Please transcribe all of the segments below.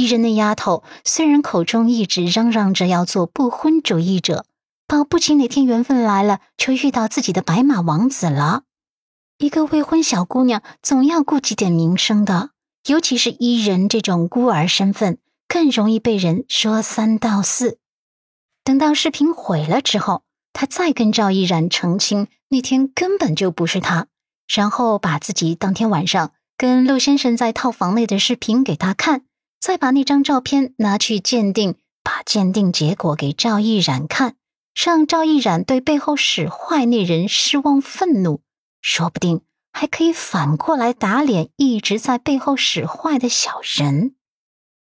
伊人那丫头虽然口中一直嚷嚷着要做不婚主义者，保不齐哪天缘分来了，就遇到自己的白马王子了。一个未婚小姑娘总要顾及点名声的，尤其是伊人这种孤儿身份，更容易被人说三道四。等到视频毁了之后，他再跟赵毅然澄清那天根本就不是他，然后把自己当天晚上跟陆先生在套房内的视频给他看，再把那张照片拿去鉴定，把鉴定结果给赵毅然看，让赵毅然对背后使坏那人失望愤怒，说不定还可以反过来打脸一直在背后使坏的小人。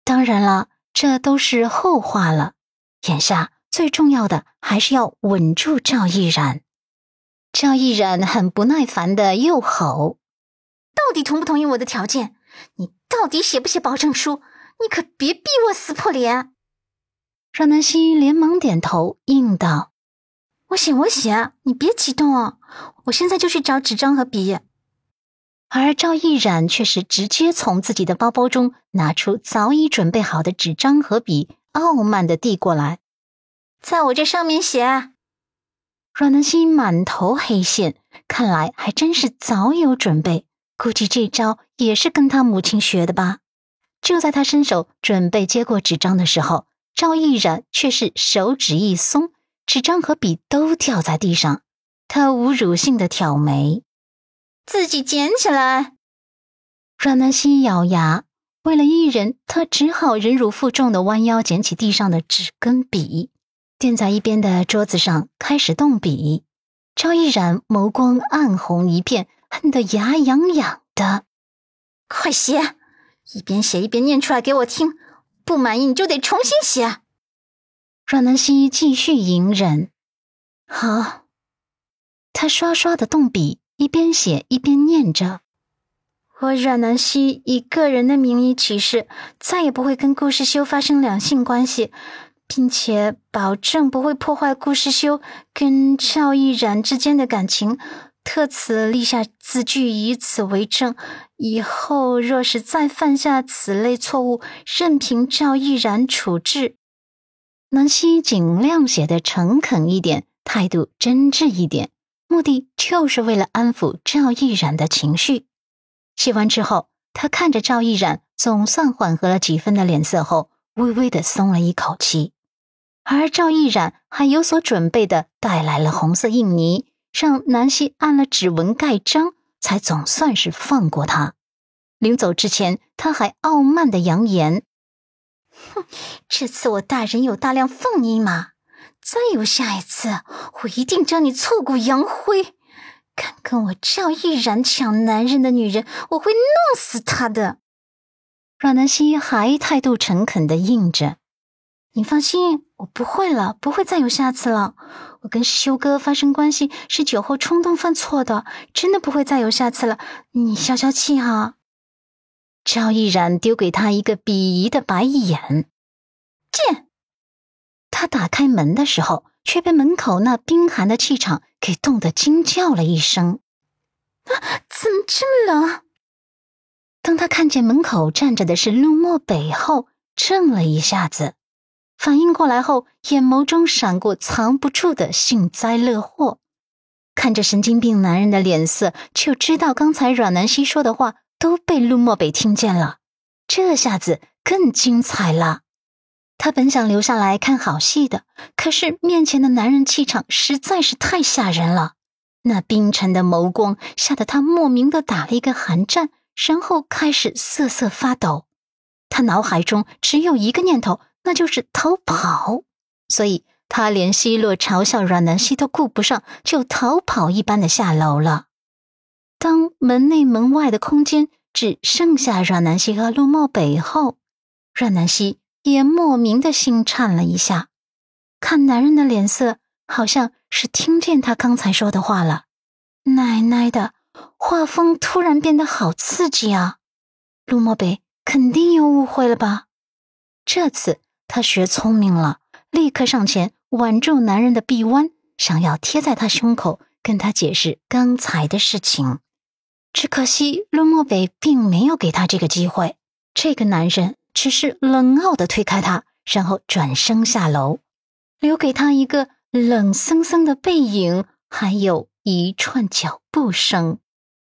当然了，这都是后话了，眼下。最重要的还是要稳住赵毅然。赵毅然很不耐烦的又吼：“到底同不同意我的条件？你到底写不写保证书？你可别逼我撕破脸！”阮南希连忙点头应道：“我写，我写，你别激动哦，我现在就去找纸张和笔。”而赵毅然却是直接从自己的包包中拿出早已准备好的纸张和笔，傲慢的递过来。在我这上面写，阮南希满头黑线，看来还真是早有准备，估计这招也是跟他母亲学的吧。就在他伸手准备接过纸张的时候，赵毅然却是手指一松，纸张和笔都掉在地上。他侮辱性的挑眉：“自己捡起来。”阮南希咬牙，为了一人，他只好忍辱负重的弯腰捡起地上的纸跟笔。垫在一边的桌子上，开始动笔。赵毅然眸光暗红一片，恨得牙痒痒的。快写！一边写一边念出来给我听。不满意你就得重新写。阮南希继续隐忍。好，他刷刷的动笔，一边写一边念着：“我阮南希以个人的名义起誓，再也不会跟顾世修发生两性关系。”并且保证不会破坏顾世修跟赵毅然之间的感情，特此立下字据，以此为证。以后若是再犯下此类错误，任凭赵毅然处置。南希尽量写的诚恳一点，态度真挚一点，目的就是为了安抚赵毅然的情绪。写完之后，他看着赵毅然总算缓和了几分的脸色后，微微的松了一口气。而赵毅然还有所准备的带来了红色印泥，让南希按了指纹盖章，才总算是放过他。临走之前，他还傲慢的扬言：“哼，这次我大人有大量放你一马，再有下一次，我一定将你挫骨扬灰。敢跟我赵毅然抢男人的女人，我会弄死她的。”阮南希还态度诚恳的应着。你放心，我不会了，不会再有下次了。我跟修哥发生关系是酒后冲动犯错的，真的不会再有下次了。你消消气哈。赵毅然丢给他一个鄙夷的白眼，贱！他打开门的时候，却被门口那冰寒的气场给冻得惊叫了一声。啊，怎么这么冷？当他看见门口站着的是陆漠北后，怔了一下子。反应过来后，眼眸中闪过藏不住的幸灾乐祸。看着神经病男人的脸色，就知道刚才阮南希说的话都被陆漠北听见了。这下子更精彩了。他本想留下来看好戏的，可是面前的男人气场实在是太吓人了。那冰沉的眸光吓得他莫名的打了一个寒战，然后开始瑟瑟发抖。他脑海中只有一个念头。那就是逃跑，所以他连奚落嘲笑阮南希都顾不上，就逃跑一般的下楼了。当门内门外的空间只剩下阮南希和陆漠北后，阮南希也莫名的心颤了一下。看男人的脸色，好像是听见他刚才说的话了。奶奶的，画风突然变得好刺激啊！陆漠北肯定又误会了吧？这次。他学聪明了，立刻上前挽住男人的臂弯，想要贴在他胸口，跟他解释刚才的事情。只可惜陆漠北并没有给他这个机会。这个男人只是冷傲的推开他，然后转身下楼，留给他一个冷森森的背影，还有一串脚步声。